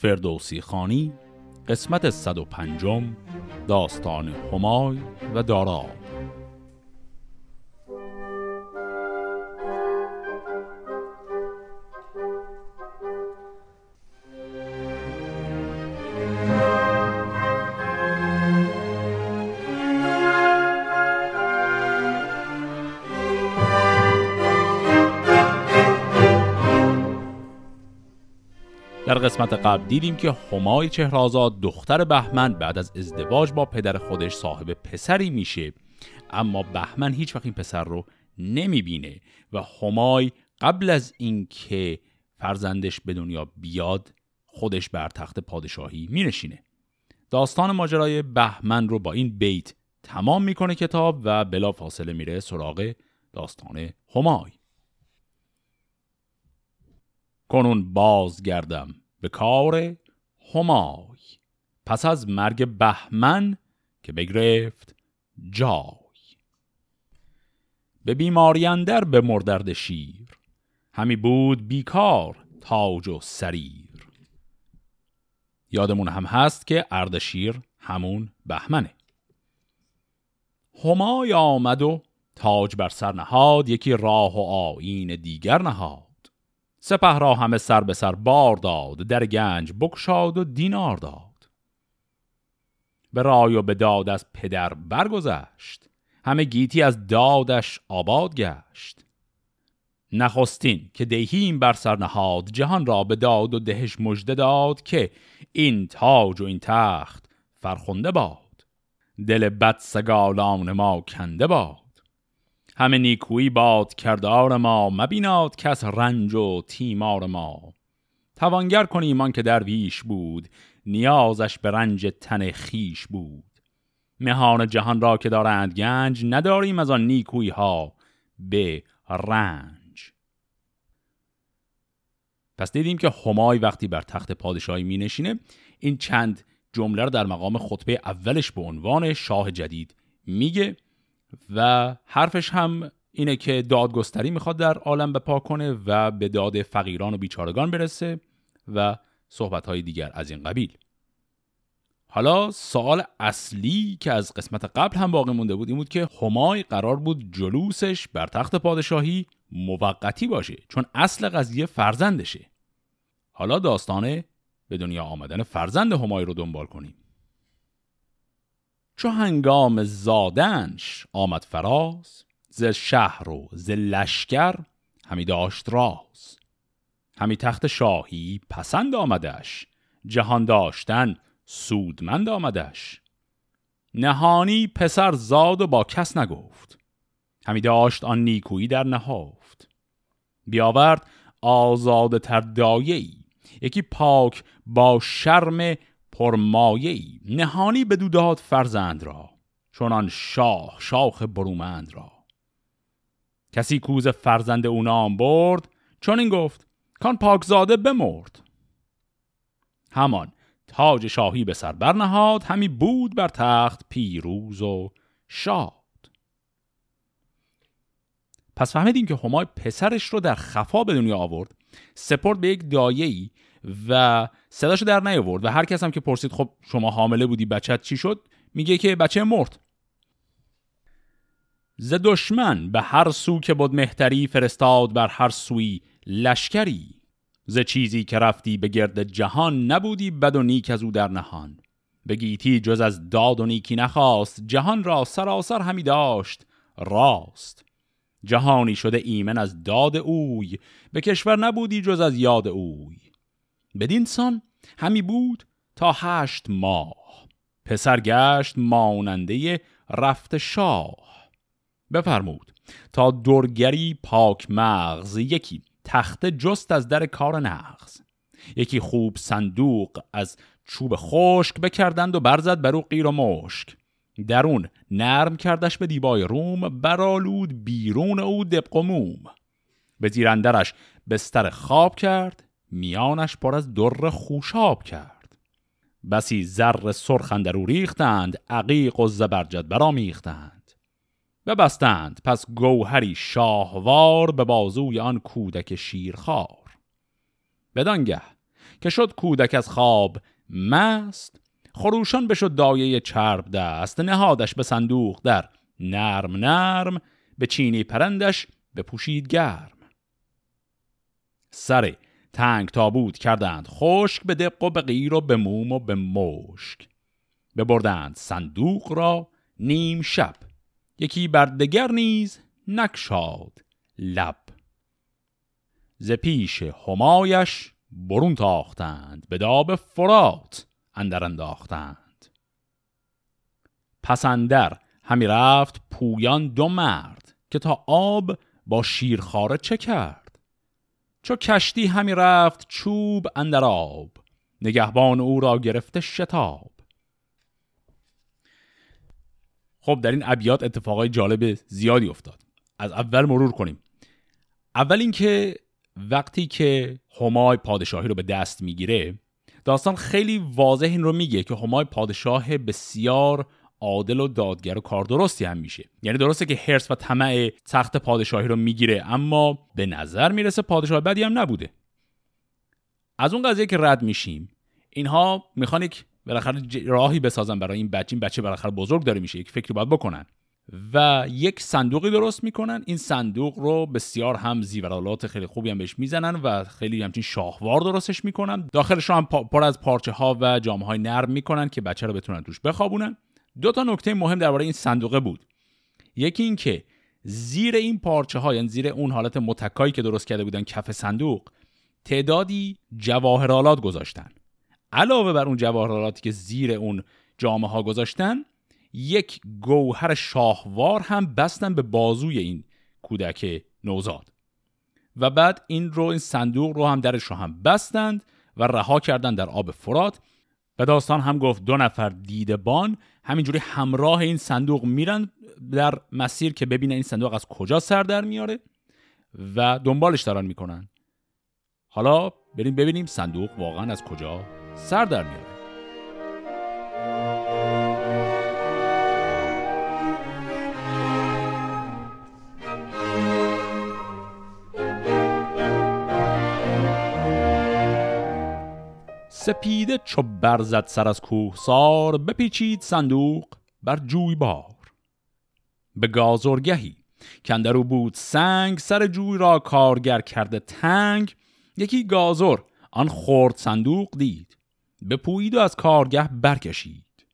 فردوسی خانی قسمت 105 داستان همای و دارا. قسمت قبل دیدیم که همای چهرازاد دختر بهمن بعد از ازدواج با پدر خودش صاحب پسری میشه. اما بهمن هیچ وقت این پسر رو نمی‌بینه و همای قبل از اینکه فرزندش به دنیا بیاد خودش بر تخت پادشاهی مینشینه. داستان ماجرای بهمن رو با این بیت تمام می‌کنه کتاب و بلا فاصله میره سراغ داستان همای. کنون بازگردم. به کار همای. پس از مرگ بهمن که بگرفت جای. به بیماری اندر به مردرد شیر. همی بود بیکار تاج و سریر. یادمون هم هست که اردشیر همون بهمنه. همای آمد و تاج بر سر نهاد یکی راه و آین دیگر نهاد. سپه را همه سر به سر بار داد در گنج بکشاد و دینار داد. به رای و به داد از پدر برگذشت همه گیتی از دادش آباد گشت. نخستین که دهیم بر سر نهاد جهان را به داد و دهش مژده داد که این تاج و این تخت فرخنده باد. دل بد سگالان ما کنده باد. همه نیکویی باد کردار ما مبیناد کس رنج و تیمار ما. توانگر کنیم آن که درویش بود نیازش به رنج تن خیش بود. مهان جهان را که دارند گنج نداریم از آن نیکویی ها به رنج. پس دیدیم که همای وقتی بر تخت پادشاهی می نشینه این چند جمله رو در مقام خطبه اولش به عنوان شاه جدید میگه. و حرفش هم اینه که دادگستری می‌خواد در عالم بپا کنه و به داد فقیران و بیچارگان برسه و صحبت دیگر از این قبیل. حالا سوال اصلی که از قسمت قبل هم باقی مونده بود این بود که همای قرار بود جلوسش بر تخت پادشاهی موقتی باشه چون اصل قضیه فرزندشه. حالا داستانه به دنیا آمدن فرزند همای رو دنبال کنیم. چو هنگام زادنش آمد فراز ز شهر و ز لشکر همی داشت راز. همی تخت شاهی پسند آمدش جهان داشتن سودمند آمدش. نهانی پسر زاد و با کس نگفت همی داشت آن نیکویی در نهافت. بیاورد آزاد تر دایهی یکی پاک با شرم پرمایهی نهانی به داد فرزند را چونان شاه شاخ برومند را. کسی کوز فرزند او نام برد چون این گفت کان پاکزاده بمرد. همان تاج شاهی به سر برنهاد همی بود بر تخت پیروز و شاد. پس فهمیدیم که همای پسرش رو در خفا به دنیا آورد سپرد به یک دایه‌ای و صداشو در نیاورد و هر کس هم که پرسید خب شما حامله بودی بچت چی شد؟ میگه که بچه مرد. ز دشمن به هر سو که بود مهتری فرستاد بر هر سوی لشکری. ز چیزی که رفتی به گرد جهان نبودی بد و نیک از او در نهان. بگیتی جز از داد و نیکی نخواست جهان را سراسر همی داشت راست. جهانی شده ایمن از داد اوی به کشور نبودی جز از یاد اوی. بدین سان همی بود تا هشت ماه. پسر گشت ماننده رفت شاه. بفرمود تا درگری پاک مغز یکی تخت جست از در کار نغز. یکی خوب صندوق از چوب خشک بکردند و برزد بر او قیر و مشک. درون نرم کردش به دیبای روم برالود بیرون او دبق و موم. به زیرندرش بستر خواب کرد میانش پر از در خوشاب کرد. بسی زر سرخ او ریختند عقیق و زبرجد برامیختند ببستند پس گوهری شاهوار به بازوی آن کودک شیرخوار. بدانگه که شد کودک از خواب مست خروشان بشد دایه چرب دست نهادش به صندوق در نرم نرم به چینی پرندش بپوشید گرم. سر تنگ تابوت کردند. خشک به دق و به غیر و به موم و به مشک. ببردند صندوق را نیم شب. یکی بر دگر نیز نکشاد لب. ز پیش همایش برون تاختند. به داب فرات اندر انداختند. پسندر همی رفت پویان دو مرد. که تا آب با شیرخاره چه کرد؟ چو کشتی همی رفت چوب اندر آب. نگهبان او را گرفته شتاب. خب در این ابیات اتفاقای جالب زیادی افتاد. از اول مرور کنیم. اول اینکه وقتی که همای پادشاهی رو به دست می‌گیره داستان خیلی واضح این رو میگه که همای پادشاه بسیار عادل و دادگر و کار درستی هم میشه. یعنی درسته که هرس و طمع تخت پادشاهی رو می‌گیره اما به نظر می‌رسه پادشاه بدی هم نبوده. از اون قضیه که رد میشیم اینها می‌خوان یک بالاخره راهی بسازن برای این بچه. این بچه بالاخره بزرگ داره میشه یک فکری باید بکنن. و یک صندوقی درست می‌کنن. این صندوق رو بسیار هم زیورالات خیلی خوبی هم بهش می‌زنن و خیلی همچین شاهوار درستش می‌کنن. داخلش رو هم پر از پارچه ها و جامعه های نرم می‌کنن که بچه رو بتونن توش بخوابونن. دو تا نکته مهم درباره این صندوقه بود. یکی این که زیر این پارچه ها یعنی زیر اون حالت متکایی که درست کرده بودن کف صندوق تعدادی جواهرالات گذاشتن. علاوه بر اون جواهرالاتی که زیر اون جامعه ها گذاشتن یک گوهر شاهوار هم بستن به بازوی این کودک نوزاد. و بعد این رو این صندوق رو هم درش رو هم بستند و رها کردن در آب فرات. و داستان هم گفت دو نفر دیدبان همینجوری همراه این صندوق میرن در مسیر که ببینن این صندوق از کجا سر در میاره و دنبالش دارن می‌کنن. حالا بریم ببینیم صندوق واقعا از کجا سر در میاره. سپیده چو برزد سر از کوه سار بپیچید صندوق بر جوی بار. به گازرگهی کندرو بود سنگ سر جوی را کارگر کرده تنگ یکی گازر آن خورد صندوق دید بپویید و از کارگه برکشید.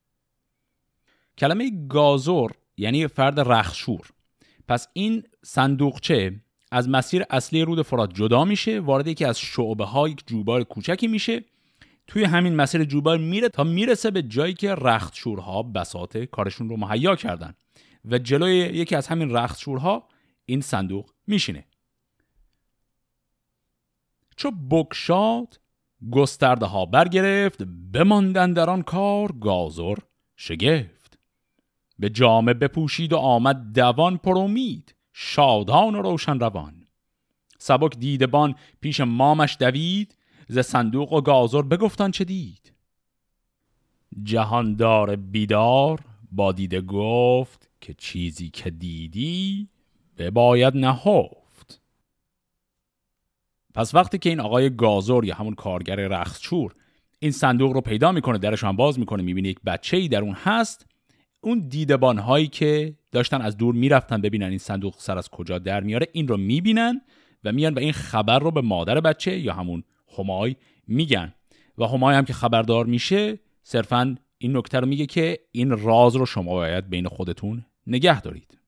کلمه گازر یعنی فرد رخشور. پس این صندوقچه از مسیر اصلی رود فرات جدا میشه وارد یکی از شعبه های جوبار کوچکی میشه توی همین مسیر جوبار میره تا می‌رسه به جایی که رختشورها بساط کارشون رو مهیا کردن و جلوی یکی از همین رختشورها این صندوق میشینه. چو بکشاد گسترده ها برگرفت بماندن در آن کار گازر شگفت. به جامه بپوشید و آمد دوان پر امید شادان و روشن روان سبک دیدبان پیش مامش دوید ز صندوق و گازر بگفتن چه دید. جهاندار بیدار با دیده گفت که چیزی که دیدی بباید نهفت. پس وقتی که این آقای گازور یا همون کارگر رخصچور این صندوق رو پیدا می‌کنه درش هم باز می‌کنه می‌بینه یک بچه ای در اون هست اون دیدبان هایی که داشتن از دور می‌رفتن ببینن این صندوق سر از کجا در میاره این رو می‌بینن و میان و این خبر رو به مادر بچه یا همون همای میگن. و همای هم که خبردار میشه صرفا این نکته رو میگه که این راز رو شما باید بین خودتون نگه دارید.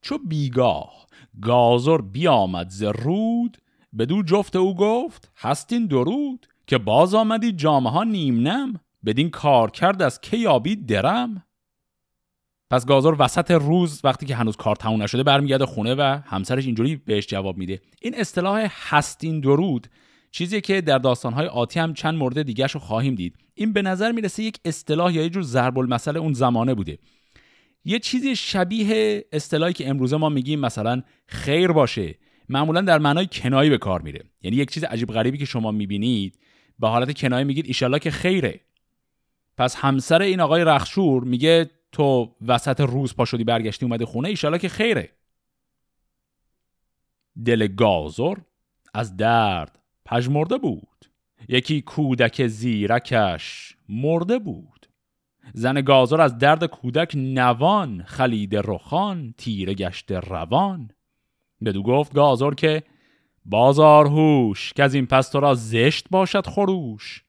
چو بیگاه گازر بیامد ز رود بدو جفت او گفت هستین درود که باز آمدی جامعه ها نیم نم بدین کار کرد از که یابید درم. پس گازر وسط روز وقتی که هنوز کار تموم نشده برمیگرده خونه و همسرش اینجوری بهش جواب میده. این اصطلاح هستین درود چیزی که در داستانهای آتی هم چند مورد دیگرش رو خواهیم دید. این به نظر می‌رسه یک اصطلاح یا یه جور ضرب المثل اون زمانه بوده. یه چیزی شبیه اصطلاحی که امروزه ما میگیم مثلا خیر باشه معمولا در معنای کنایی به کار میره. یعنی یک چیز عجیب غریبی که شما می‌بینید به حالت کنایی میگید ایشالله که خیره. پس همسر این آقای رخشور میگه تو وسط روز پا شدی برگشتی اومده خونه ایشالا که خیره. دل گازر از درد پژمرده بود. یکی کودک زیرکش مرده بود. زن گازر از درد کودک نوان خلید رخان تیره گشت روان. بدو گفت گازر که بازار هوش که از این پس تو را زشت باشد خروش.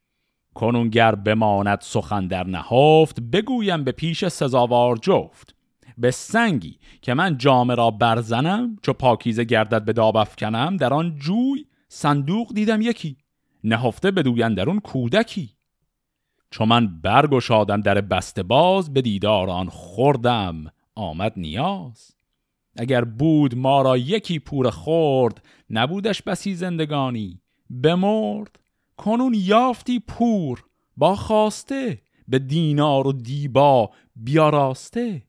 کنون گر بماند سخن در نهفت بگویم به پیش سزاوار جفت. به سنگی که من جامه را برزنم چو پاکیزه گردد به داب افکنم در آن جوی صندوق دیدم یکی نهفته بدوین در اون کودکی. چو من برگشادم در بسته باز به دیدار آن خوردم آمد نیاز. اگر بود ما را یکی پور خورد نبودش بسی زندگانی بمرد. کنون یافتی پور با خواسته به دینار و دیبا بیاراسته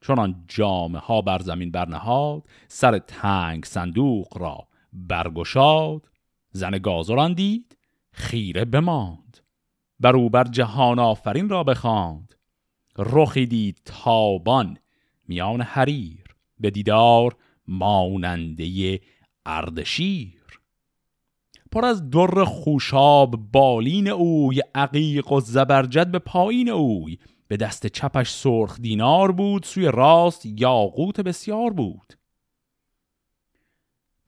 چون جامه ها بر زمین برنهاد سر تنگ صندوق را برگشاد زن گازران دید خیره بماند. بر بر جهان آفرین را بخواند. رخی دید تابان میان حریر به دیدار ماننده اردشیر. پر از در خوشاب بالین اوی عقیق و زبرجد به پایین اوی. به دست چپش سرخ دینار بود سوی راست یاقوت بسیار بود.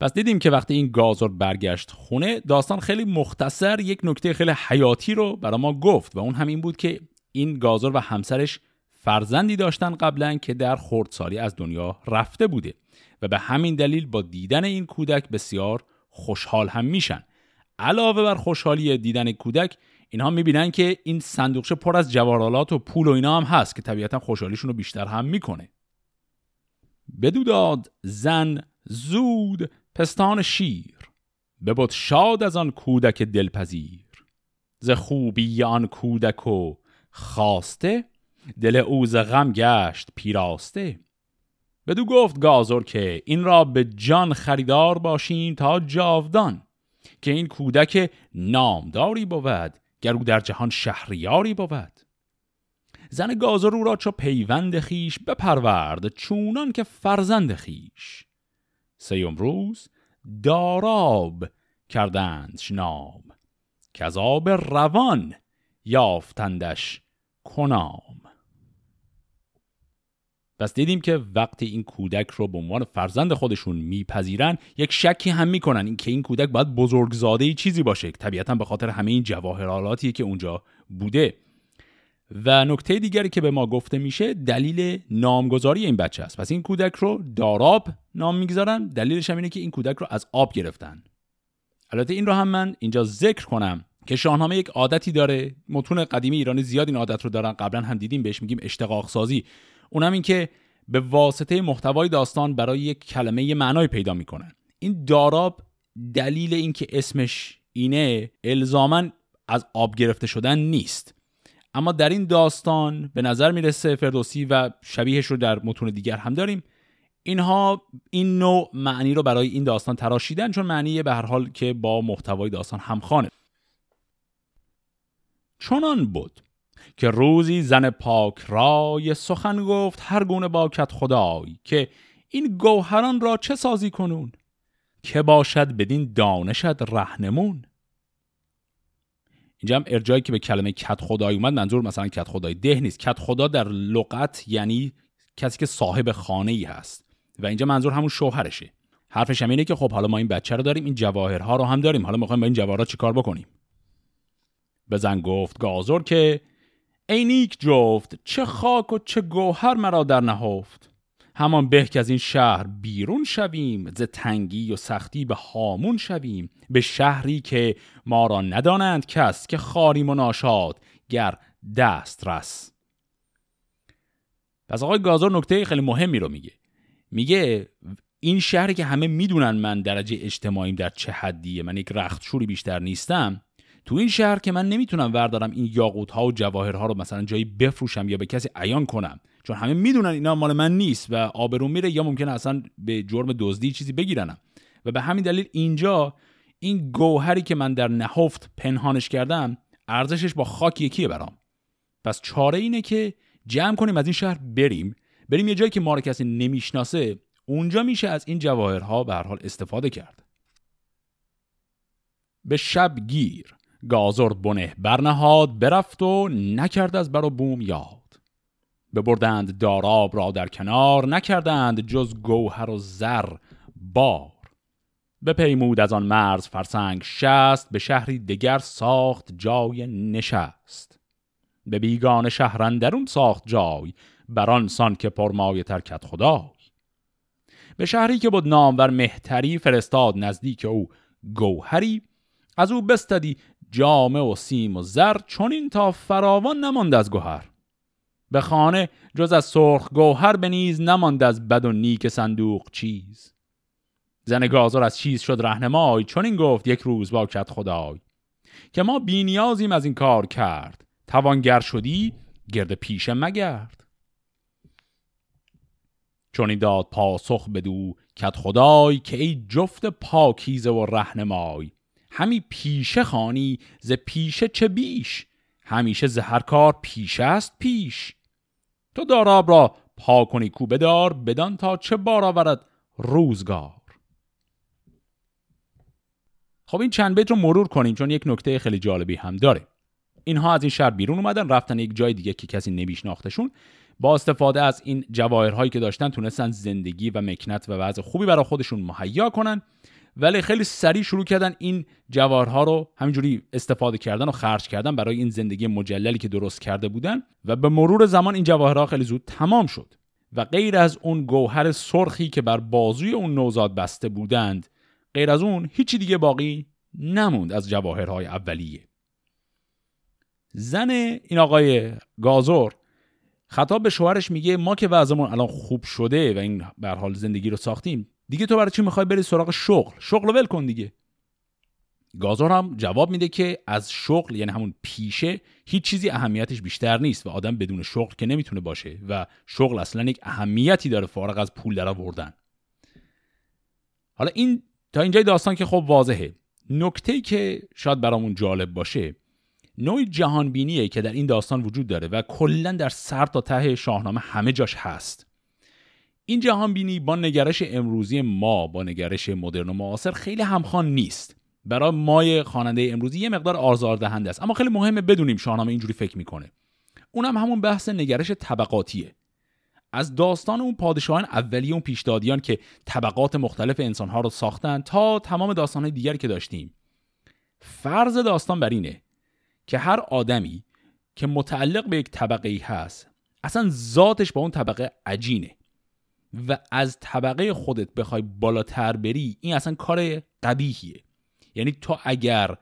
پس دیدیم که وقتی این گازر برگشت خونه داستان خیلی مختصر یک نکته خیلی حیاتی رو برای ما گفت و اون همین بود که این گازر و همسرش فرزندی داشتن قبلا که در خردسالی از دنیا رفته بوده و به همین دلیل با دیدن این کودک بسیار خوشحال هم میشن. علاوه بر خوشحالی دیدن کودک اینها می‌بینن که این صندوقچه پر از جواهرالات و پول و اینا هم هست که طبیعتا خوشحالیشون رو بیشتر هم می‌کنه. بدو داد زن زود پستان شیر ببود شاد از آن کودک دلپذیر. ز خوبی آن کودک و خواسته دل او ز غم گشت پیراسته. بدو گفت گازر که این را به جان خریدار باشیم تا جاودان. که این کودک نامداری بود گر او در جهان شهریاری بود. زن گازر را چو پیوند خیش بپرورد چونان که فرزند خیش سیم روز داراب کردندش نام کذاب روان یافتندش کنام. پس دیدیم که وقتی این کودک رو به عنوان فرزند خودشون میپذیرن یک شکی هم می‌کنن این که این کودک باید بزرگزاده چیزی باشه. طبیعتا به خاطر همه این جواهرالاتی که اونجا بوده. و نکته دیگری که به ما گفته میشه دلیل نامگذاری این بچه است. پس این کودک رو داراب نام می‌گذارن. دلیلش هم اینه که این کودک رو از آب گرفتن. البته این رو هم من اینجا ذکر کنم که شاهنامه یک عادتی داره. متون قدیمی ایرانی زیاد این عادت رو دارن. قبلا هم دیدیم بهش میگیم اشتقاق سازی اونم این که به واسطه محتوای داستان برای یک کلمه معنای پیدا می‌کنن. این داراب دلیل اینکه اسمش اینه الزاما از آب گرفته شدن نیست. اما در این داستان به نظر می‌رسه فردوسی و شبیهش رو در متون دیگر هم داریم. اینها این نوع معنی رو برای این داستان تراشیدن چون معنی به هر حال که با محتوای داستان همخانه چنان بود. که روزی زن پاک رای سخن گفت هر گونه با کت خدای که این گوهران را چه سازی کنون؟ که باشد بدین دانشت رهنمون؟ اینجا هم ارجایی که به کلمه کت خدای اومد منظور مثلا کت خدای ده نیست. کت خدا در لغت یعنی کسی که صاحب خانه ای هست. و اینجا منظور همون شوهرشه. حرفش هم اینه که خب حالا ما این بچه رو داریم این جواهرها رو هم داریم. حالا می‌خوایم با این جواهرات چیکار بکنیم؟ بزن گفت گازر که ای نیک جفت چه خاک و چه گوهر مرا در نهفت. همان به که از این شهر بیرون شویم ز تنگی و سختی به هامون شویم. به شهری که ما را ندانند کس که خاریم و ناشاد گر دست رس. پس آقای گازر نکته خیلی مهمی رو میگه. میگه این شهری که همه می‌دونن من درجه اجتماعیم در چه حدیه من یک رختشوری بیشتر نیستم تو این شهر که من نمی‌تونم وردارم این یاقوت ها و جواهرها رو مثلا جایی بفروشم یا به کسی عیان کنم. چون همه می‌دونن اینا مال من نیست و آبرون میره یا ممکنه اصلا به جرم دزدی چیزی بگیرنم. و به همین دلیل اینجا این گوهری که من در نهفت پنهانش کردم ارزشش با خاک یکیه برام. پس چاره اینه که جمع کنیم از این شهر بریم. بریم یه جایی که ما رو کسی نمی‌شناسه اونجا میشه از این جواهرها به هر حال استفاده کرد. به شب گیر. گازر بنه برنهاد برفت و نکرد از بر و بوم یاد. ببردند داراب را در کنار نکردند جز گوهر و زر بار. بپیمود از آن مرز فرسنگ شست به شهری دگر ساخت جای نشست. به بیگان شهرندرون ساخت جای بران سان که پرمایه ترکت خدای. به شهری که بود نامور مهتری فرستاد نزدیک او گوهری از او بستدی جامه و سیم و زر چون این تا فراوان نماند از گوهر. به خانه جز از سرخ گوهر بنیز نماند از بد و نیک صندوق چیز. زن گازر از چیز شد رهنمای چون این گفت یک روز با کت خدای. که ما بینیازیم از این کار کرد. توانگر شدی گرد پیشه مگرد. چون این داد پاسخ بدو کت خدای که ای جفت پاکیزه و رهنمای. همی پیشه خانی ز پیشه چه بیش؟ همیشه ز هر کار پیش است پیش. تو داراب را پا کنی کو بدار بدان تا چه بار آورد روزگار. خب این چند بیت رو مرور کنیم چون یک نکته خیلی جالبی هم داره. اینها از این شهر بیرون اومدن رفتن یک جای دیگه که کسی نمیشناختشون. با استفاده از این جواهرهایی که داشتن تونستن زندگی و مکنت و وضع خوبی برای خودشون مهیا کنن. ولی خیلی سریع شروع کردن این جواهرها رو همینجوری استفاده کردن و خرج کردن برای این زندگی مجللی که درست کرده بودن و به مرور زمان این جواهرها خیلی زود تمام شد و غیر از اون گوهر سرخی که بر بازوی اون نوزاد بسته بودند غیر از اون هیچی دیگه باقی نموند از جواهرهای اولیه. زن این آقای گازور خطاب به شوهرش میگه ما که وضعمون الان خوب شده و این به حال زندگی رو ساختیم دیگه تو برای چی می‌خوای بری سراغ شغل؟ شغل ول کن دیگه. گازور هم جواب میده که از شغل یعنی همون پیشه هیچ چیزی اهمیتش بیشتر نیست و آدم بدون شغل که نمی‌تونه باشه و شغل اصلا یک اهمیتی داره فارغ از پول در آوردن. حالا این تا اینجای داستان که خب واضحه. نکته که شاید برامون جالب باشه نوع جهانبینیه که در این داستان وجود داره و کلا در سر تا ته شاهنامه همه جاش هست. این جهانبینی با نگرش امروزی ما با نگرش مدرن و معاصر خیلی همخوان نیست. برای مای خواننده امروزی یه مقدار آزاردهنده است. اما خیلی مهمه بدونیم شاهنامه اینجوری فکر می‌کنه. اونم همون بحث نگرش طبقاتیه. از داستان اون پادشاهان اولیه اون پیشدادیان که طبقات مختلف انسانها رو ساختن تا تمام داستانهای دیگری که داشتیم. فرض داستان بر اینه که هر آدمی که متعلق به یک طبقه ای هست اصلا ذاتش با اون طبقه عجینه. و از طبقه خودت بخوای بالاتر بری این اصلا کار قبیهیه یعنی تو اگر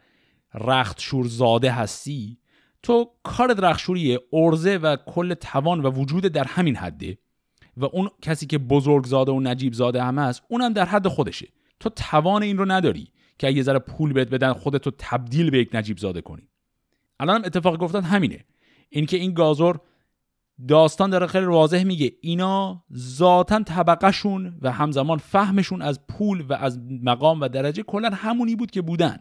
رختشور زاده هستی تو کار رخشوریه ارزه و کل توان و وجود در همین حده. و اون کسی که بزرگ زاده و نجیب زاده هم هست اونم در حد خودشه. تو توان این رو نداری که اگه ذره پول بهت بدن خودتو تبدیل به یک نجیب زاده کنی. الان اتفاق گفتن همینه. اینکه این گازور داستان داره خیلی واضح میگه. اینا ذاتا طبقهشون و همزمان فهمشون از پول و از مقام و درجه کلا همونی بود که بودن.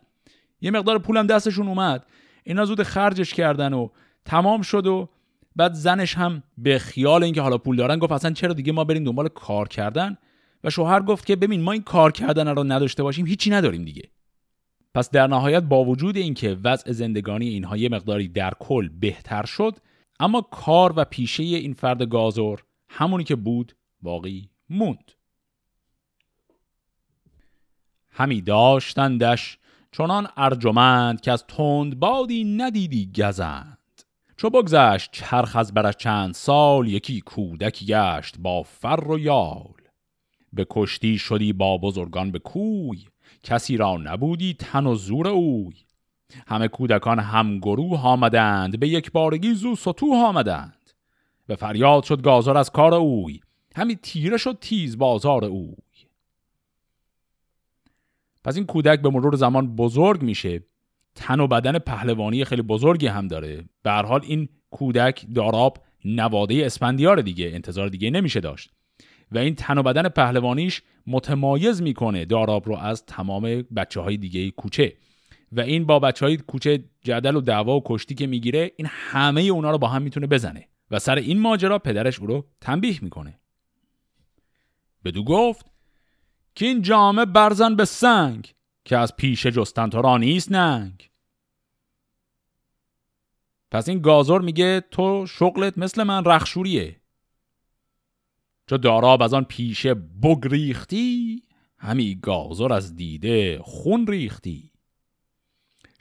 یه مقدار پولم دستشون اومد. اینا زود خرجش کردن و تمام شد و بعد زنش هم به خیال اینکه حالا پول دارن گفت اصلا چرا دیگه ما بریم دنبال کار کردن؟ و شوهر گفت که ببین ما این کار کردن رو نداشته باشیم هیچی نداریم دیگه. پس در نهایت با وجود اینکه وضع زندگانی اینها یه مقداری در کل بهتر شد اما کار و پیشه این فرد گازور همونی که بود باقی موند. همی داشتندش چنان ارجمند که از تند بادی ندیدی گزند. چو بگذشت چرخ از برش چند سال یکی کودکی گشت با فر و یال. به کشتی شدی با بزرگان به کوی کسی را نبودی تن و زور اوی. همه کودکان هم گروه آمدند به یک بارگی زو سطوح آمدند. به فریاد شد گازار از کار اوی همی تیره شد تیز بازار اوی. پس این کودک به مرور زمان بزرگ میشه تن و بدن پهلوانی خیلی بزرگی هم داره. به حال این کودک داراب نواده اسپندیار دیگه انتظار دیگه نمیشه داشت. و این تن و بدن پهلوانیش متمایز می‌کنه داراب رو از تمام بچه های دیگه کوچه. و این با بچه های کوچه جدل و دعوا و کشتی که می‌گیره این همه اونا رو با هم می‌تونه بزنه و سر این ماجرا پدرش او رو تنبیه می‌کنه. بدو گفت که این جامه برزن به سنگ که از پیش جستن تو را نیست ننگ. پس این گازور میگه تو شغلت مثل من رخشوریه. چو داراب از آن پیشه بگریختی همی گازر از دیده خون ریختی.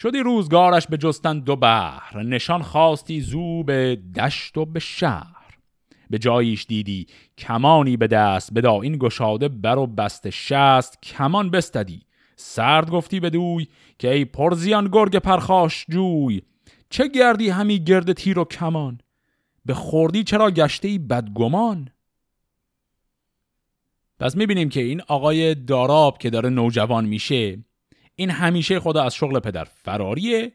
شدی روزگارش به جستن دو بحر. نشان خواستی زو به دشت و به شهر. به جاییش دیدی کمانی به دست بدا. این گشاده بر و بست شست کمان بستدی. سرد گفتی به دوی که ای پرزیان گرگ پرخاش جوی چه گردی همی گرد تیر و کمان؟ به خوردی چرا گشته ای بدگمان؟ پس می‌بینیم که این آقای داراب که داره نوجوان میشه این همیشه خدا از شغل پدر فراریه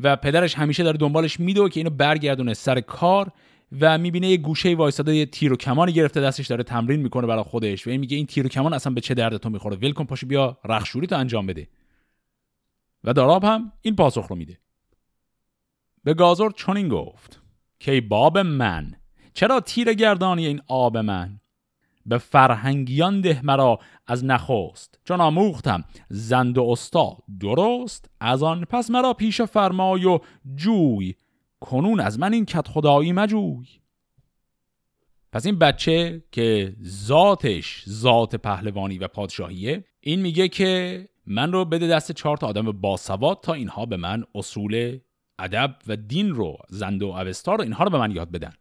و پدرش همیشه داره دنبالش میدو که اینو برگردونه سر کار و می‌بینه یه گوشه وایساده یه تیر و کمانی گرفته دستش داره تمرین می‌کنه برای خودش و این میگه این تیر و کمان اصلا به چه درد تو می‌خوره؟ ول کن پاشو بیا رخشوری تو انجام بده. و داراب هم این پاسخ رو میده. به گازور چنین گفت که باب من؟ چرا تیر گردانی این آب من؟ به فرهنگیان ده مرا از نخست. چون آموختم زند و استا درست از آن پس مرا پیش فرمای و جوی. کنون از من این کت خدایی مجوی. پس این بچه که ذاتش ذات پهلوانی و پادشاهیه این میگه که من رو بده دست چهار تا آدم باسواد تا اینها به من اصول ادب و دین رو زند و اوستا رو اینها رو به من یاد بدن.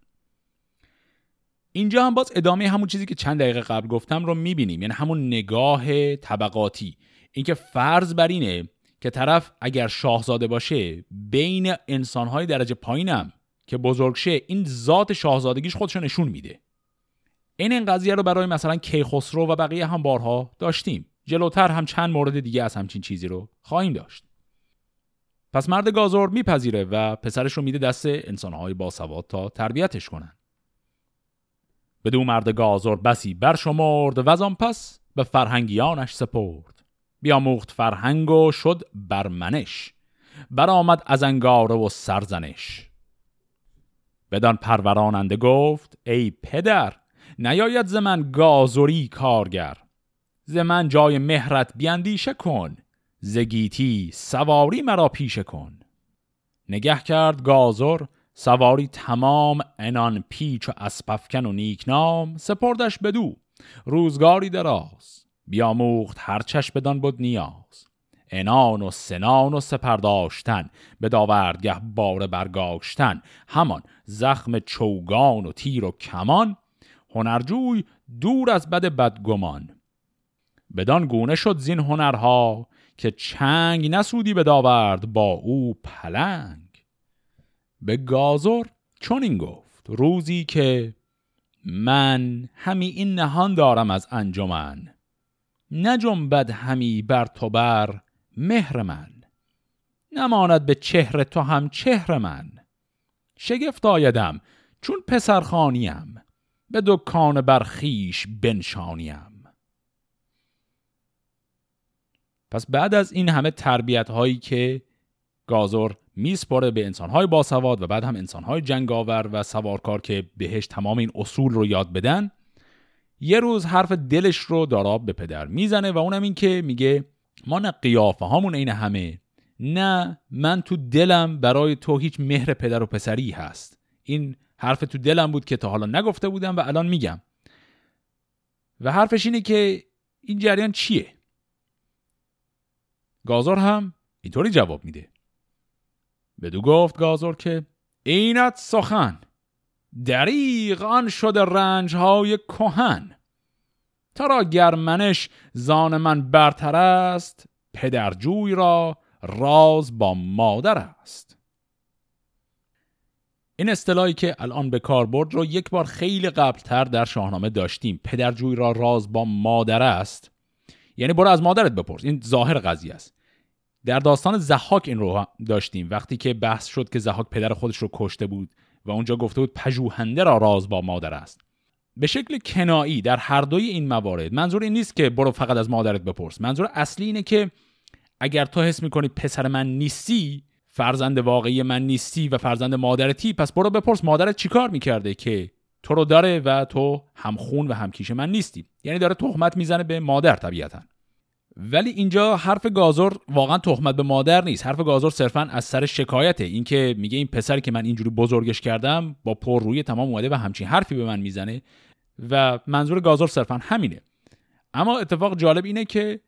اینجا هم باز ادامه همون چیزی که چند دقیقه قبل گفتم رو می‌بینیم. یعنی همون نگاه طبقاتی. اینکه فرض بر اینه که طرف اگر شاهزاده باشه بین انسانهای درجه پایینم که بزرگ شه این ذات شاهزادگیش خودشو نشون میده. این این قضیه رو برای مثلا کیخسرو و بقیه هم بارها داشتیم. جلوتر هم چند مورد دیگه از همچین چیزی رو خواهیم داشت. پس مرد گازور میپذیره و پسرش رو میده دست انسانهای باسواد تا تربیتش کنن. دو مرد گازر بسی برشمرد و آن پس به فرهنگیانش سپرد. بیاموخت فرهنگ و شد برمنش. برآمد از انگاره و سرزنش. بدان پروراننده گفت ای پدر نیاید ز من گازوری کارگر. ز من جای مهرت بیاندیشه کن. زگیتی سواری مرا پیشه کن. نگه کرد گازر سواری تمام انان پیچ و اسپفکن و نیکنام سپردش بدو. روزگاری دراز. بیاموخت هر چش بدان بود نیاز. انان و سنان و سپرداشتن به داوردگه بار برگاشتن. همان زخم چوگان و تیر و کمان هنرجوی دور از بد بدگمان. بدان گونه شد زین هنرها که چنگ نسودی به داورد با او پلنگ. به چون این گفت. روزی که من همی این نهان دارم از انجمن نجنبد همی بر تو بر مهر من. نماند به چهر تو هم چهر من. شگفت آیدم چون پسرخانیم به دکان برخیش بنشانیم. پس بعد از این همه تربیت هایی که گازور میسپاره به انسانهای باسواد و بعد هم انسانهای جنگاور و سوارکار که بهش تمام این اصول رو یاد بدن یه روز حرف دلش رو داراب به پدر می‌زنه و اونم این که میگه ما نه قیافه هامون این همه. نه من تو دلم برای تو هیچ مهر پدر و پسری هست. این حرف تو دلم بود که تا حالا نگفته بودم و الان میگم. و حرفش اینه که این جریان چیه؟ گازار هم اینطوری جواب میده. بدو گفت گازور که اینت سخن. دریغ آن شده رنج های کهن. تا گرمنش زان من برتر است پدرجوی را راز با مادر است. این اصطلاحی که الان به کار برد رو یک بار خیلی قبلتر در شاهنامه داشتیم. پدرجوی را راز با مادر است. یعنی برو از مادرت بپرس. این ظاهر قضیه است. در داستان زحاک این رو داشتیم. وقتی که بحث شد که زحاک پدر خودش رو کشته بود و اونجا گفته بود پژوهنده را راز با مادر است. به شکل کنایی در هر دوی این موارد منظور این نیست که برو فقط از مادرت بپرس. منظور اصلی اینه که اگر تو حس می‌کنی پسر من نیستی فرزند واقعی من نیستی و فرزند مادرتی پس برو بپرس مادرت چیکار می‌کرده که تو رو داره و تو همخون و همکیش من نیستی. یعنی داره تهمت می‌زنه به مادر طبیعتا. ولی اینجا حرف گازور واقعا تهمت به مادر نیست. حرف گازور صرفا از سر شکایته. اینکه میگه این پسری که من اینجوری بزرگش کردم با پر روی تمام اومده و همچین حرفی به من می‌زنه و منظور گازور صرفا همینه. اما اتفاق جالب اینه که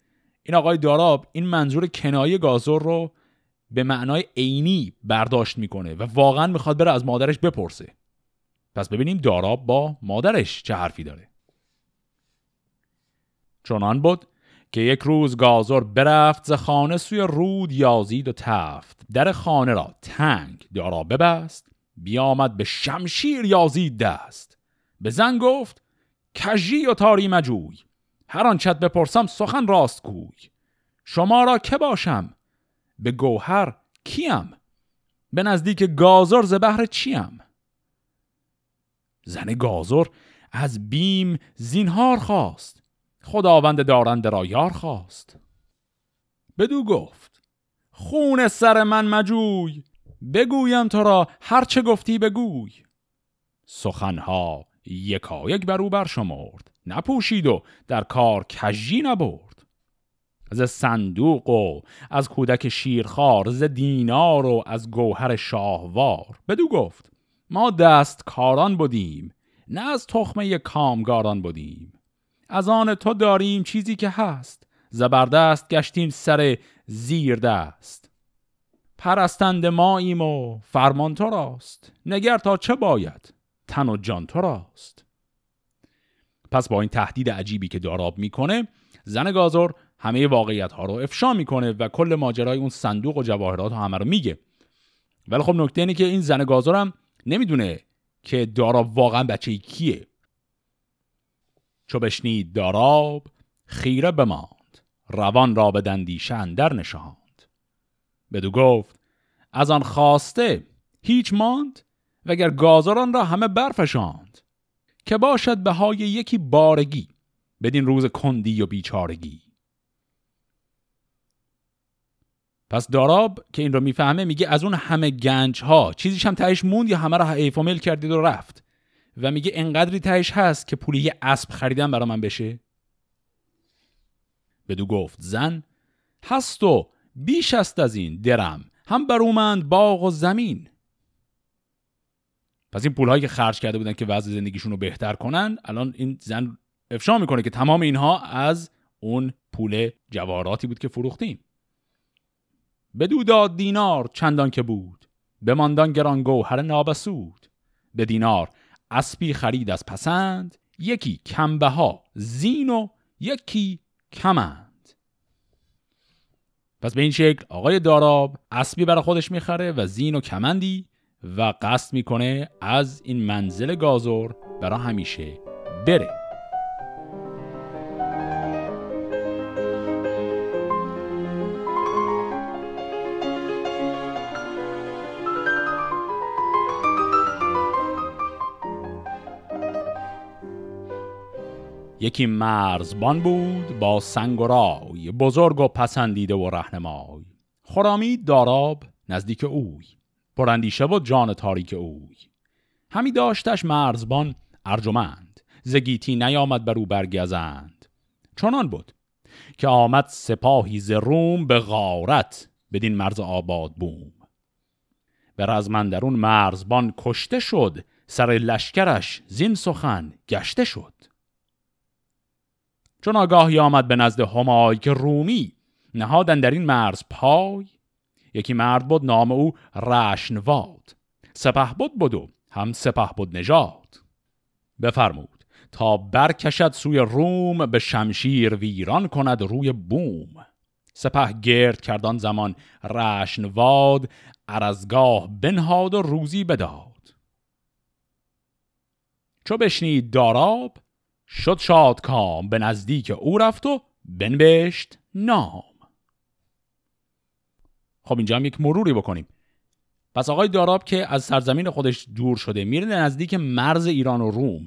این آقای داراب این منظور کنایه گازور رو به معنای عینی برداشت می‌کنه و واقعا می‌خواد بره از مادرش بپرسه. پس ببینیم داراب با مادرش چه حرفی داره. چنان بود که یک روز گازر برفت ز خانه سوی رود یازید و تفت. در خانه را تنگ دارا ببست بیامد به شمشیر یازید دست. به زن گفت کژی و تاری مجوی هر آنچت بپرسم سخن راست گوی. شما را که باشم؟ به گوهر کیم؟ به نزدیک گازر ز بهر چیم؟ زن گازر از بیم زینهار خواست. خداوند دارنده را یار خواست. بدو گفت خون سر من مجوی بگویم تو را هرچه گفتی بگوی. سخنها یکا یک بر او برشمرد نپوشید و در کار کژی نبرد. ز صندوق و از کودک شیرخوار ز دینار و از گوهر شاهوار. بدو گفت ما دست کاران بودیم نه از تخمه کامگاران بودیم از آن تو داریم چیزی که هست. زبردست گشتیم سر زیر دست. پرستند ماییم و فرمان تو راست. نگر تا چه باید؟ تن و جان تو راست. پس با این تهدید عجیبی که داراب می‌کنه زن گازور همه واقعیت ها رو افشا می‌کنه و کل ماجرای اون صندوق و جواهرات ها همه رو میگه. ولی خب نکته اینه که این زن گازور هم نمی‌دونه که داراب واقعا بچه کیه. چو بشنید داراب خیره بماند روان را به دندیشن در نشاند. بدو گفت از آن خواسته هیچ ماند وگر گازاران را همه برفشاند. که باشد به های یکی بارگی بدین روز کندی و بیچارگی. پس داراب که این رو می‌فهمه میگه از اون همه گنج ها چیزیش هم تهش موند یا همه را حیف و کردید و رفت. و میگه انقدری تهش هست که پولی یه اسب خریدن برا من بشه؟ بدو گفت زن هست و بیش است از این درم هم برومند باغ و زمین. پس این پولهایی که خرج کرده بودن که وضع زندگیشون رو بهتر کنن الان این زن افشا می‌کنه که تمام اینها از اون پول جواراتی بود که فروختیم. بدو داد دینار چندان که بود بماندان گران گوهر نابسود. به دینار اسبی خرید از پسند یکی کمبه ها زین و یکی کمند. پس به این شکل آقای داراب اسبی برای خودش می‌خره و زین و کمندی و قصد می‌کنه از این منزل گازور برای همیشه بره. یکی مرزبان بود با سنگ و رای بزرگ و پسندیده و رهنمای. خرامی داراب نزدیک اوی پراندیشه و جان تاریک اوی. همی داشتش مرزبان ارجمند زگیتی نیامد بر او برگزند چنان بود که آمد سپاهی ز روم به غارت بدین مرز آباد بوم. به رزمندرون مرزبان کشته شد سر لشکرش زین سخن گشته شد. چون آگاهی آمد به نزد همای که رومی نهادن در این مرز پای یکی مرد بود نام او رشنواد سپه بود بدو هم سپه بود نژاد. بفرمود تا برکشد سوی روم به شمشیر ویران کند روی بوم. سپه گرد کردان زمان رشنواد ارزگاه بنهاد و روزی بداد. چو بشنید داراب شد شاد کام به نزدیک او رفت و بنوشت نام. خب اینجا هم یک مروری بکنیم. پس آقای داراب که از سرزمین خودش دور شده میره نزدیک مرز ایران و روم.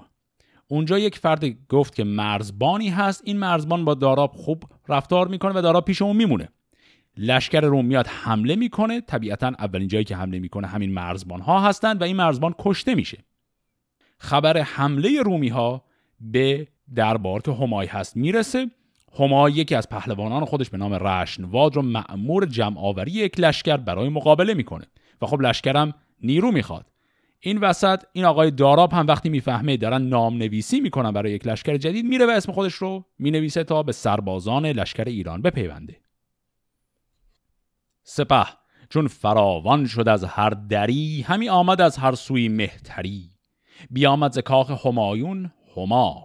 اونجا یک فرد گفت که مرزبانی هست. این مرزبان با داراب خوب رفتار می‌کنه و داراب پیش اون میمونه. لشکر روم میاد حمله می‌کنه. طبیعتا اولین جایی که حمله می‌کنه همین مرزبان ها هستند و این مرزبان کشته میشه. خبر حمله رومی ها به دربار که همای هست. می‌رسه همای یکی از پهلوانان خودش به نام رشنواد رو مأمور جمع آوری یک لشکر برای مقابله می‌کنه. و خب لشکرم نیرو می‌خواد. این وسط این آقای داراب هم وقتی می‌فهمه دارن نام نویسی می‌کنن برای یک لشکر جدید میره و اسم خودش رو می‌نویسه تا به سربازان لشکر ایران بپیونده. سپه چون فراوان شد از هر دری همی آمد از هر سوی مهتری. بیامد ز کاخ همایون همای.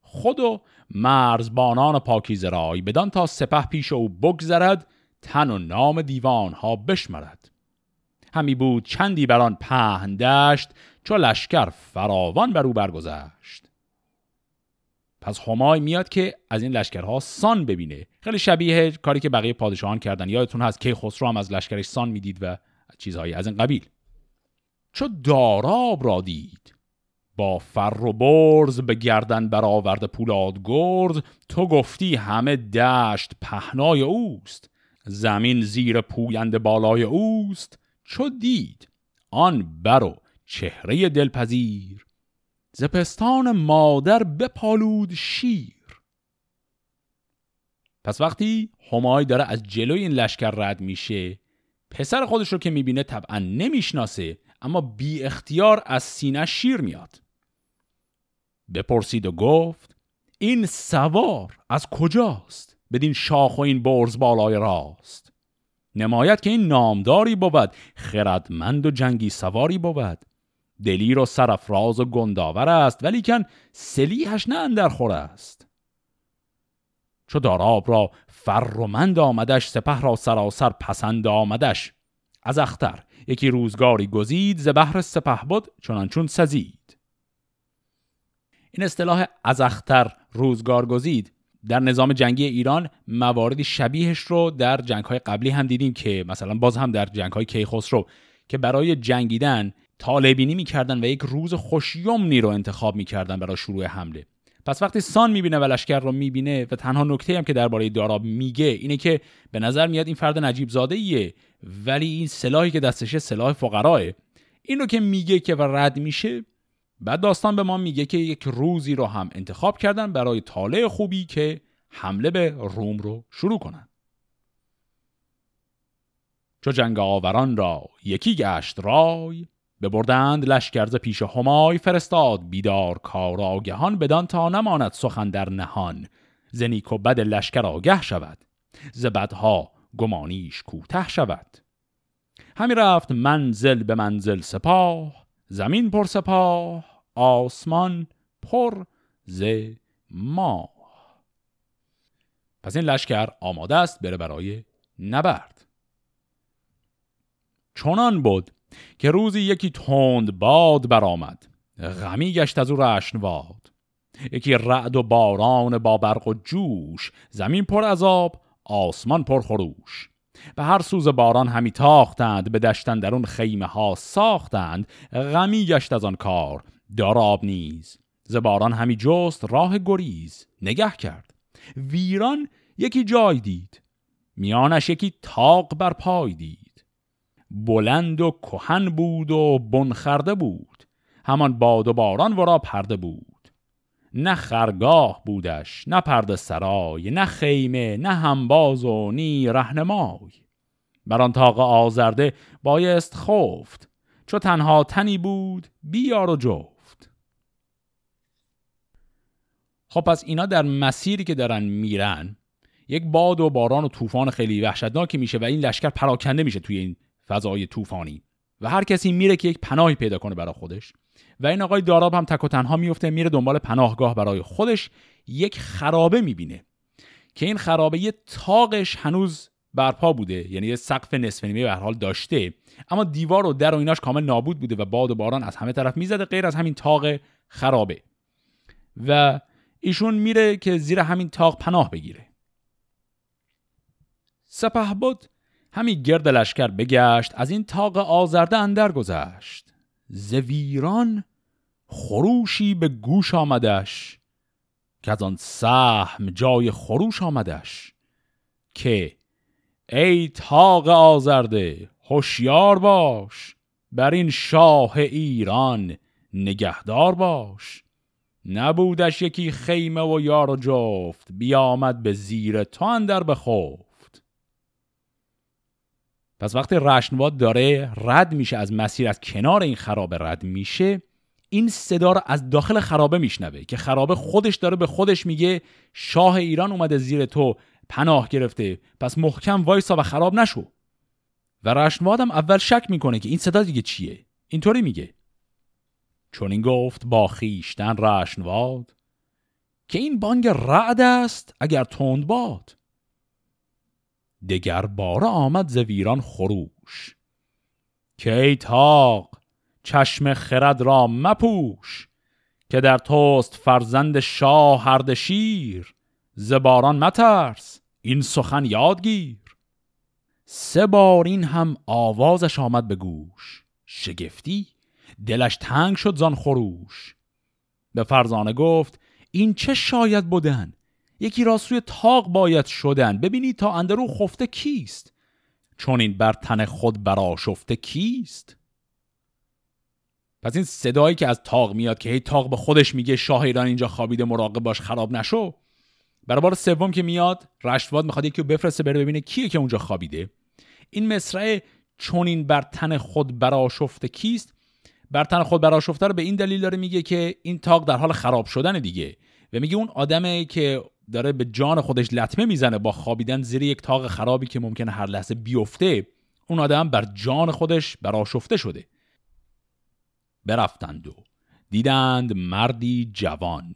خود و مرزبانان پاکیز رای بدان تا سپه پیش او بگذرد تن و نام دیوان ها بشمرد. همی بود چندی بران پهن دشت چو لشکر فراوان بر او برگذشت. پس همای میاد که از این لشکرها سان ببینه. خیلی شبیه کاری که بقیه پادشاهان کردن. یادتون هست که خسرو هم از لشکرش سان می‌دید و چیزهایی از این قبیل. چو داراب را دید با فر و برز به گردن برآورد پولاد گرز تو گفتی همه دشت پهنای اوست زمین زیر پویند بالای اوست چو دید آن بر و چهره دلپذیر زپستان مادر بپالود شیر. پس وقتی همای داره از جلوی این لشکر رد میشه پسر خودش رو که می‌بینه طبعا نمی‌شناسه اما بی اختیار از سینه شیر میاد. بپرسید و گفت این سوار از کجاست بدین شاخ و این برز بالای راست؟ نماید که این نامداری بود خردمند و جنگی سواری بود. دلیر و سرفراز و گنداور است ولیکن سلیحش نه اندر خور است. چو داراب را فرمند آمدش سپه را سراسر پسند آمدش. از اختر یکی روزگاری گزید ز بهر سپه بود چنانچون سزید. این اصطلاح از اختر روزگار گزید. در نظام جنگی ایران مواردی شبیهش رو در جنگ های قبلی هم دیدیم که مثلا باز هم در جنگ های کیخسرو که برای جنگیدن طالبینی می‌کردن و یک روز خوشیومنی رو انتخاب می‌کردن برای شروع حمله. پس وقتی سان می‌بینه و لشکر رو می‌بینه و تنها نکته هم که درباره داراب میگه اینه که به نظر میاد این فرد نجیب زاده ایه ولی این سلاحی که دستشه سلاح فقراه. اینو که میگه که و رد میشه بعد داستان به ما میگه که یک روزی رو هم انتخاب کردن برای طالع خوبی که حمله به روم رو شروع کنن. چو جنگ آوران را یکی گشت رای ببردند لشکرز پیش همای فرستاد بیدار کار آگهان بدان تا نماند سخن در نهان. زنیک و بد لشکر آگه شود زبدها گمانیش کوته شود. همی رفت منزل به منزل سپاه زمین پر سپاه آسمان پر ز ماه. پس این لشکر آماده است بره برای نبرد. چنان بود که روزی یکی تند باد برآمد. غمی گشت از او رشنواد. یکی رعد و باران با برق و جوش. زمین پر عذاب آسمان پر خروش. به هر سوز باران همی تاختند به دشتن در اون خیمه ها ساختند غمی گشت از آن کار داراب نیز. ز باران همی جست راه گریز نگه کرد. ویران یکی جای دید میانش یکی تاق بر پای دید. بلند و کهن بود و بنخرده بود همان باد و باران ورا پرده بود. نه خرگاه بودش نه پرده سرای نه خیمه نه همباز و نی رهنمای. بر آن تاق آزرده بایست خفت چو تنها تنی بود بیار و جفت. خب پس اینا در مسیری که دارن میرن یک باد و باران و طوفان خیلی وحشتناکی میشه و این لشکر پراکنده میشه توی این فضای طوفانی. و هر کسی میره که یک پناهی پیدا کنه برای خودش. و این آقای داراب هم تک و تنها میفته میره دنبال پناهگاه برای خودش. یک خرابه می‌بینه که این خرابه یه تاقش هنوز برپا بوده یعنی یه سقف نصف نیمه به حال داشته. اما دیوار و در و ایناش کامل نابود بوده و باد و باران از همه طرف می‌زده غیر از همین تاق خرابه. و ایشون میره که زیر همین تاق پناه بگیره. سپه بود همی گرد لشکر بگشت از این تاق آزرده اندر گذشت. زویران خروشی به گوش آمدش که از آن سهم جای خروش آمدش که ای تاق آزرده هوشیار باش بر این شاه ایران نگهدار باش. نبودش یکی خیمه و یار و جفت بیامد به زیر تو اندر بخفت. پس وقتی رشنواد داره رد میشه از مسیر از کنار این خرابه رد میشه این صدا رو از داخل خرابه میشنوه که خرابه خودش داره به خودش میگه شاه ایران اومده زیر تو پناه گرفته پس محکم وایسا و خراب نشو. و رشنوادم اول شک می‌کنه که این صدا دیگه چیه؟ اینطوری میگه. چون این گفت با خیشتن رشنواد که این بانگ رعد است اگر تند باد. دگر بار آمد ز ویران خروش. که ای تاق چشم خرد را مپوش که در توست فرزند شاه هرد شیر. زباران مترس این سخن یادگیر. سه بار این هم آوازش آمد به گوش. شگفتی دلش تنگ شد زان خروش. به فرزانه گفت این چه شاید بودن یکی را سوی تاق باید شدن. ببینی تا اندرو خفته کیست. چون این بر تن خود براشفته کیست. پس این صدایی که از تاق میاد که هی تاق به خودش میگه شاه ایران اینجا خوابیده مراقب باش خراب نشو. برای بار سوم که میاد رشتواد می‌خواد یکی رو بفرسته بره ببینه کیه که اونجا خوابیده. این مصرع چون این بر تن خود براشفته کیست؟ بر تن خود براشفته رو به این دلیل داره میگه که این تاق در حال خراب شدن دیگه. و میگه اون آدمه که داره به جان خودش لطمه می‌زنه با خوابیدن زیر یک تاق خرابی که ممکنه هر لحظه بیفته اون آدم بر جان خودش براشفته شده. برفتند و دیدند مردی جوان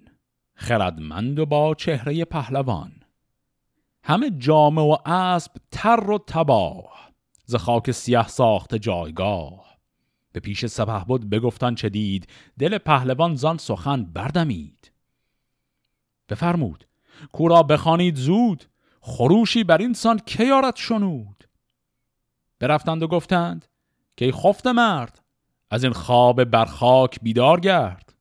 خردمند و با چهره پهلوان. همه جامه و اسب تر و تباه ز خاک سیاه ساخت جایگاه. به پیش سپه بود بگفتن چه دید دل پهلوان زان سخن بردمید. بفرمود کورا بخوانید زود. خروشی بر اینسان که یارد شنود؟ برفتند و گفتند که خفت مرد؟ از این خواب برخاک بیدار گرد.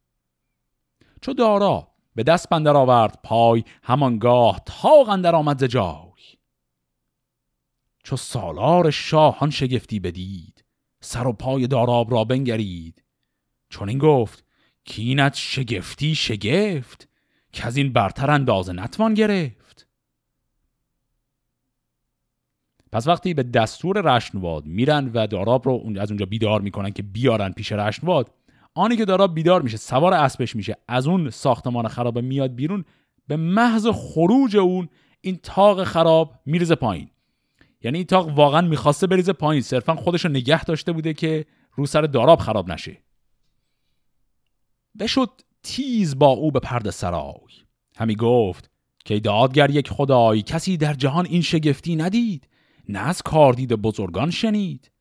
چو دارا به دست بندر آورد پای همانگاه تاق اندر آمد ز جای. چو سالار شاهان شگفتی بدید سر و پای داراب را بنگرید. چون این گفت کینت شگفتی شگفت؟ که از این برتر اندازه نتوان گرفت. پس وقتی به دستور رشنواد میرن و داراب رو از اونجا بیدار می‌کنن که بیارن پیش رشنواد آنی که داراب بیدار میشه سوار اسبش میشه از اون ساختمان خراب میاد بیرون به محض خروج اون این تاق خراب میرزه پایین. یعنی این تاق واقعا می‌خواسته بریزه پایین. صرفا خودش رو نگه داشته بوده که رو سر داراب خراب نشه. بشد تیز با او به پرد سرای. همی گفت که دادگر یک خدای کسی در جهان این شگفتی ندید نه از کاردید بزرگان شنید.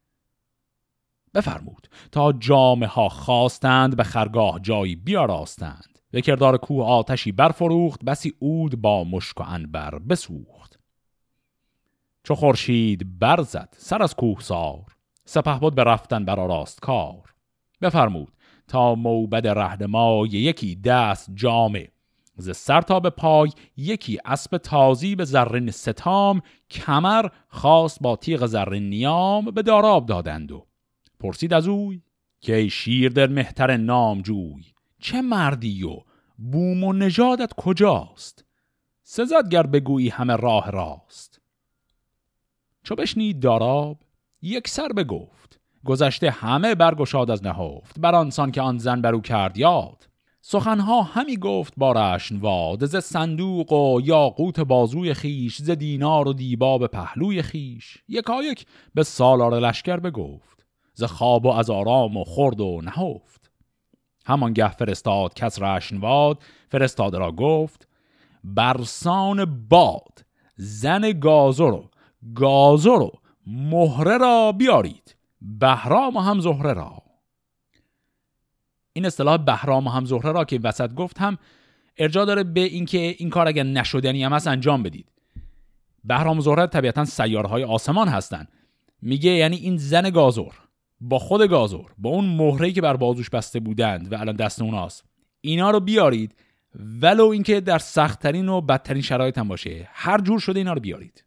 بفرمود تا جامه ها خواستند به خرگاه جایی بیاراستند. به کردار کوه آتشی برفروخت بسی اود با مشک و انبر بسوخت. چو خورشید برزد سر از کوه سار. سپه بود به رفتن بر راست کار. بفرمود تا موبد رهنمای یکی دست جامه. ز سر تا به پای یکی اسب تازی به زرین ستام کمر خاص با تیغ زرین نیام به داراب دادند و پرسید از اوی که شیر در مهتر نام جوی چه مردی و بوم و نژادت کجاست؟ سزد گر بگویی همه راه راست. چو بشنید داراب یک سر بگفت. گذشته همه برگشاد از نهفت بر آنسان که آن زن برو کرد یاد. سخنها همی گفت با رشنواد ز صندوق و یاقوت بازوی خیش ز دینار و دیباب پهلوی خیش یکایک به سالار لشکر بگفت ز خواب و از آرام و خورد و نهفت. همانگه فرستاد کس رشنواد فرستاده را گفت برسان باد زن گازر و گازر و مهره را بیارید. بهرام و هم زهره را. این اصطلاح بهرام و هم زهره را که وسط گفت هم ارجاع داره به اینکه این کار اگر نشدنی هم هست انجام بدید. بهرام و زهره طبیعتا سیارهای آسمان هستن. میگه یعنی این زن گازور با خود گازور با اون مهره که بر بازوش بسته بودند و الان دست اوناست اینا رو بیارید ولو اینکه در سختترین و بدترین شرایط هم باشه. هر جور شده اینا رو بیارید.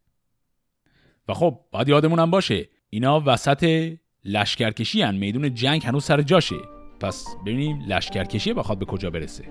و خب باید یادمون هم باشه اینا وسط لشکرکشی هن. میدون جنگ هنوز سر جاشه پس ببینیم لشکرکشی بخواد به کجا برسه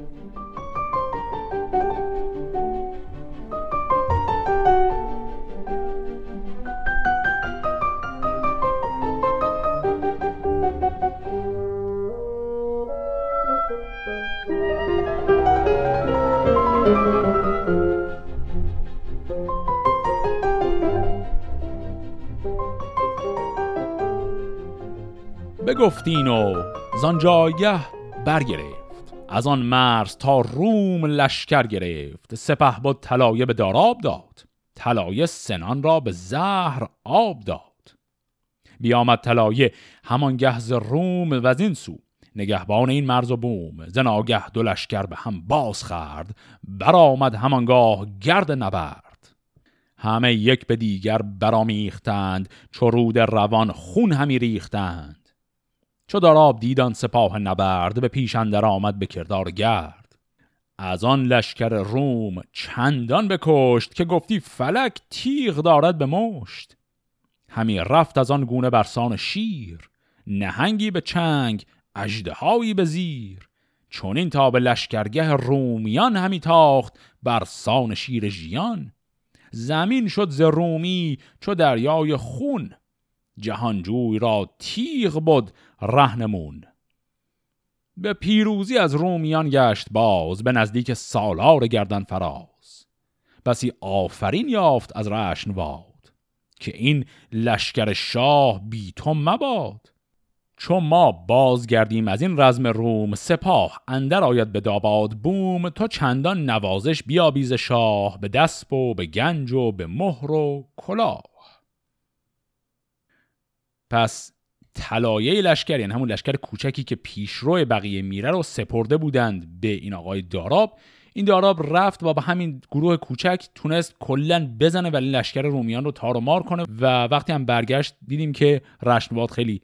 بگفتین و زان جایگه برگرفت. از آن مرز تا روم لشکر گرفت. سپه بود طلایه به داراب داد. طلایه سنان را به زهر آب داد. بیامد طلایه همان گهز روم و این سو. نگهبان این مرز و بوم. زناگه دو لشکر به هم باز خرد برآمد همانگاه گرد نبرد. همه یک به دیگر برامیختند چو روان خون همی ریختند. چو داراب دیدان سپاه نبرد به پیش اندر آمد به کردار گرد. از آن لشکر روم چندان بکشت که گفتی فلک تیغ دارد به مشت. همی رفت از آن گونه برسان شیر نهنگی به چنگ اژدهایی به زیر. چون این تا به لشکرگه رومیان همی تاخت بر سان شیر ژیان. زمین شد ز رومی چو دریای خون. جهانجوی را تیغ بود رهنمون به پیروزی از رومیان گشت باز به نزدیک سالار گردن فراز. بسی آفرین یافت از رشنواد که این لشکر شاه بی تو مباد. چون ما بازگردیم از این رزم روم سپاه اندر آید به داباد بوم. تو چندان نوازش بیابیز شاه به دست و به گنج و به مهر و کلاه. پس طلایه لشکر یعنی همون لشکر کوچکی که پیشرو بقیه میره رو سپرده بودند به این آقای داراب. این داراب رفت و با همین گروه کوچک تونست کلا بزنه ولی لشکر رومیان رو تار و مار کنه و وقتی هم برگشت دیدیم که رشنواد خیلی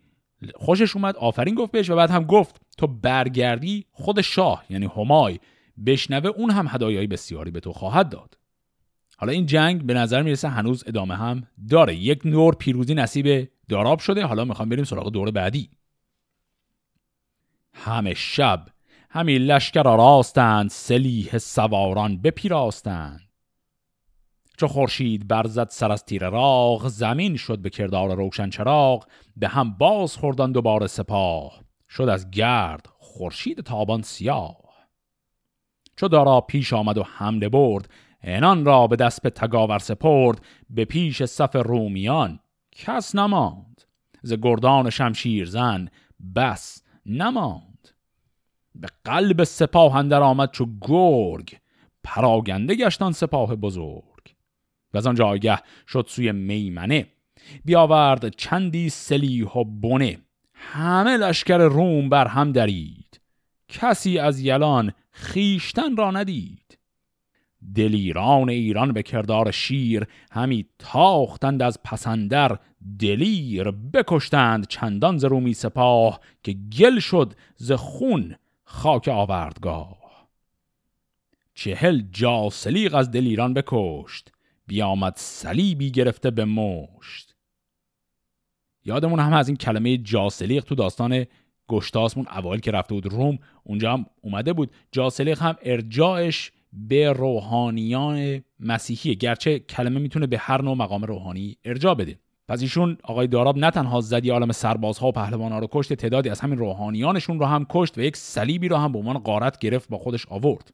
خوشش اومد آفرین گفت بهش و بعد هم گفت تو برگردی خود شاه یعنی همای بشنوه اون هم هدایایی بسیاری به تو خواهد داد. حالا این جنگ به نظر می‌رسه هنوز ادامه هم داره. یک نور پیروزی نصیب داراب شده. حالا می‌خوام بریم سراغ دور بعدی. همه شب همین لشکر راستند سلیح سواران بپیراستند. چو خورشید برزد سر از تیر راغ زمین شد به کردار روشن چراغ به هم باز خوردن دوباره سپاه. شد از گرد خورشید تابان سیاه. چو دارا پیش آمد و حمله برد انان را به دست به تگاور سپرد به پیش صف رومیان کس نماند. ز گردان شمشیر زن بس نماند. به قلب سپاه اندر آمد چو گرگ پراگنده گشتان سپاه بزرگ. و از آن جایگه شد سوی میمنه بیاورد چندی سلیح و بنه. همه لشکر روم بر هم درید. کسی از یلان خیشتن را ندید. دلیران ایران به کردار شیر. همی تاختند از پسندر دلیر. بکشتند چندان ز رومی سپاه که گل شد ز خون خاک آوردگاه. چهل جاسلیق از دلیران بکشت بیامد صلیبی گرفته به مشت. یادمون هم از این کلمه جاسلیق تو داستان گشتاسمون اول که رفته بود روم اونجا هم اومده بود. جاسلیق هم ارجاعش به روحانیان مسیحی گرچه کلمه می‌تونه به هر نوع مقام روحانی ارجاع بده. پس ایشون آقای داراب نه تنها زدی عالم سربازها و پهلوانها رو کشت تعدادی از همین روحانیانشون رو هم کشت و یک صلیبی رو هم به عنوان غارت گرفت با خودش آورد.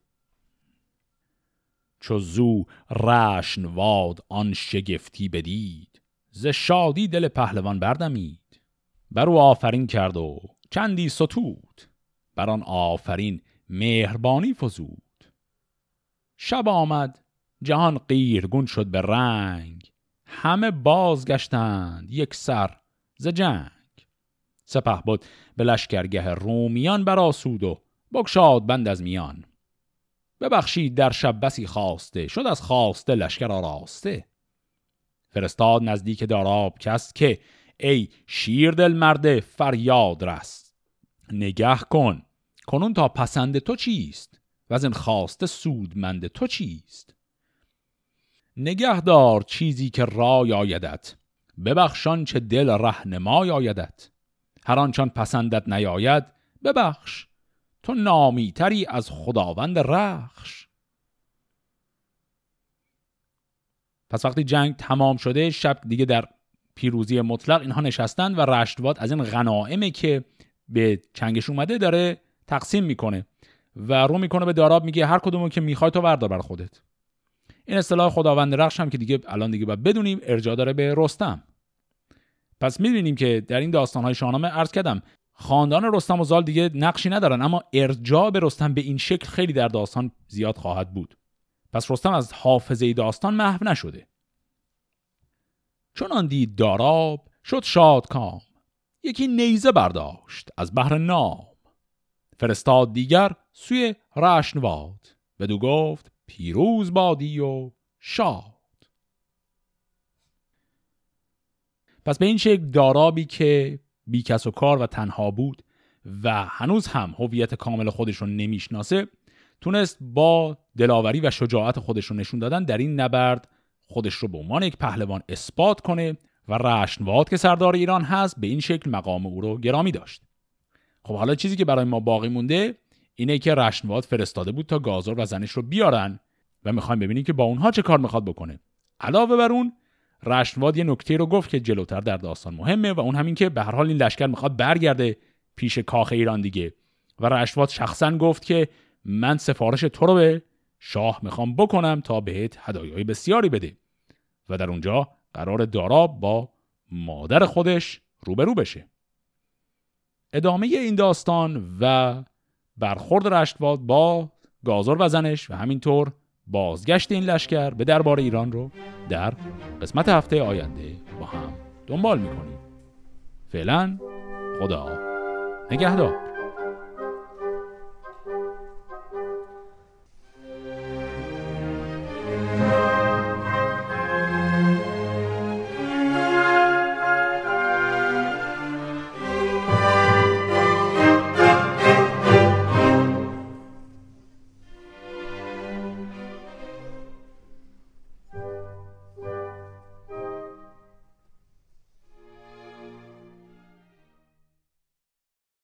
چو زو رشنواد آن شگفتی بدید ز شادی دل پهلوان بردمید. بر او آفرین کرد و چندی ستود بر آن آفرین مهربانی فزود. شب آمد جهان قیرگون شد به رنگ. همه بازگشتند یک سر ز جنگ. سپه بود به لشکرگه رومیان براسود و بگشاد بند از میان. ببخشید در شب بسی خواسته شد از خواسته لشکر آراسته. فرستاد نزدیک داراب کس که ای شیردل مرده فریاد رست. نگه کن کنون تا پسند تو چیست؟ و از این خواسته سودمند تو چیست؟ نگه دار چیزی که رای آیدت. ببخشان چه دل رهنمای آیدت. هر آنچان پسندت نیاید ببخش. تو نامیتری از خداوند رخش. پس وقتی جنگ تمام شده شب دیگه در پیروزی مطلق اینها نشستن و رشتواد از این غنائمه که به چنگش اومده داره تقسیم می‌کنه. و رو می‌کنه به داراب میگه هر کدومو که می‌خوای تو بردار بر خودت. این اصطلاح خداوند رخش هم که دیگه الان دیگه باید بدونیم ارجاع داره به رستم. پس می‌بینیم که در این داستانهای شاهنامه عرض کردم خاندان رستم و زال دیگه نقشی ندارن اما ارجاع به رستم به این شکل خیلی در داستان زیاد خواهد بود. پس رستم از حافظه داستان محو نشده. چون آن دید داراب شد شاد کام یکی نیزه برداشت از بحر نام. فرستاد دیگر سوی رشنواد. بدو گفت پیروز بادی و شاد. پس به این شکل دارابی که بی کس و کار و تنها بود و هنوز هم هویت کامل خودش رو نمی‌شناسه تونست با دلاوری و شجاعت خودش رو نشون دادن در این نبرد خودش رو به عنوان یک پهلوان اثبات کنه و رشنواد که سردار ایران هست به این شکل مقام او رو گرامی داشت. خب حالا چیزی که برای ما باقی مونده اینه که رشنواد فرستاده بود تا گازر و زنش رو بیارن و می‌خوایم ببینیم که با اونها چه کار می‌خواد بکنه. علاوه بر اون رشنواد یه نکته رو گفت که جلوتر در داستان مهمه و اون همین که به هر حال این لشکر می‌خواد برگرده پیش کاخ ایران دیگه. و رشنواد شخصا گفت که من سفارش تو رو به شاه می‌خوام بکنم تا بهت هدایای بسیاری بده. و در اونجا قرار داراب با مادر خودش روبرو بشه. ادامه این داستان و برخورد رشتواد با گازر و زنش و همینطور بازگشت این لشکر به دربار ایران رو در قسمت هفته آینده با هم دنبال می‌کنیم. فعلا خدا نگهدار.